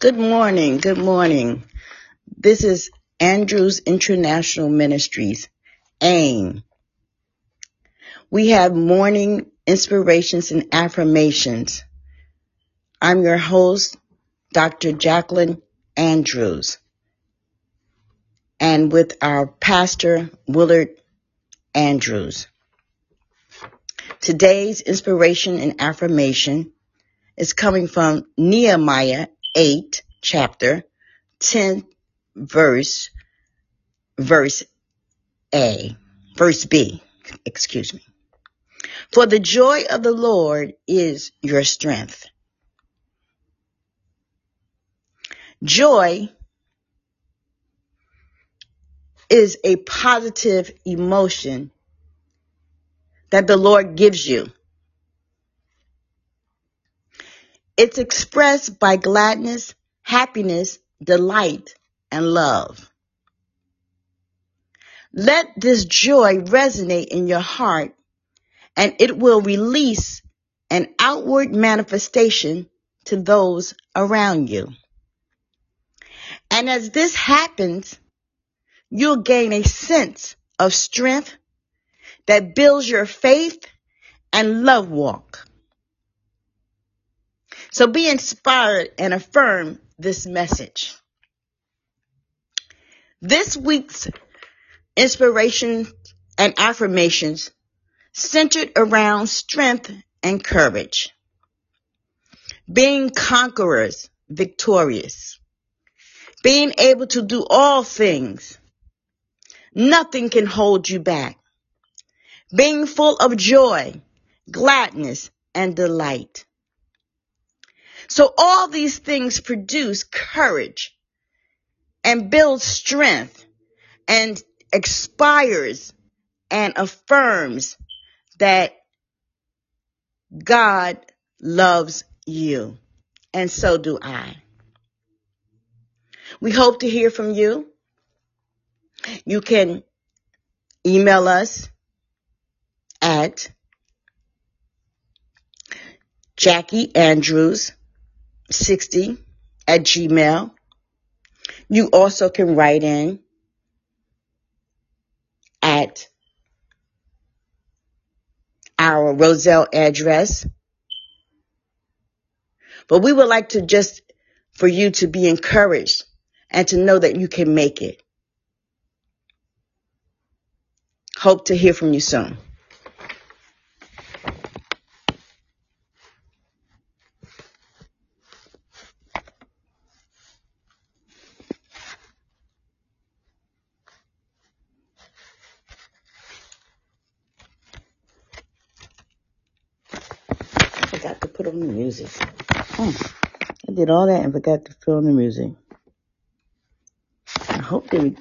Good morning. Good morning. This is Andrews International Ministries, AIM. We have morning inspirations and affirmations. I'm your host, Dr. Jacqueline Andrews, and with our pastor, Willard Andrews. Today's inspiration and affirmation is coming from Nehemiah 8, chapter 10, verse, verse A, verse B, excuse me. For the joy of the Lord is your strength. Joy is a positive emotion that the Lord gives you. It's expressed by gladness, happiness, delight, and love. Let this joy resonate in your heart and it will release an outward manifestation to those around you. And as this happens, you'll gain a sense of strength that builds your faith and love walk. So be inspired and affirm this message. This week's inspiration and affirmations centered around strength and courage. Being conquerors, victorious. Being able to do all things. Nothing can hold you back. Being full of joy, gladness, and delight. So all these things produce courage and build strength and expires and affirms that God loves you. And so do I. We hope to hear from you. You can email us at Jackie Andrews 60 at Gmail. You also can write in at our Roselle address. But we would like to just for you to be encouraged and to know that you can make it. Hope to hear from you soon. I forgot to put on the music. Hmm. I did all that and forgot to put on the music. I hope they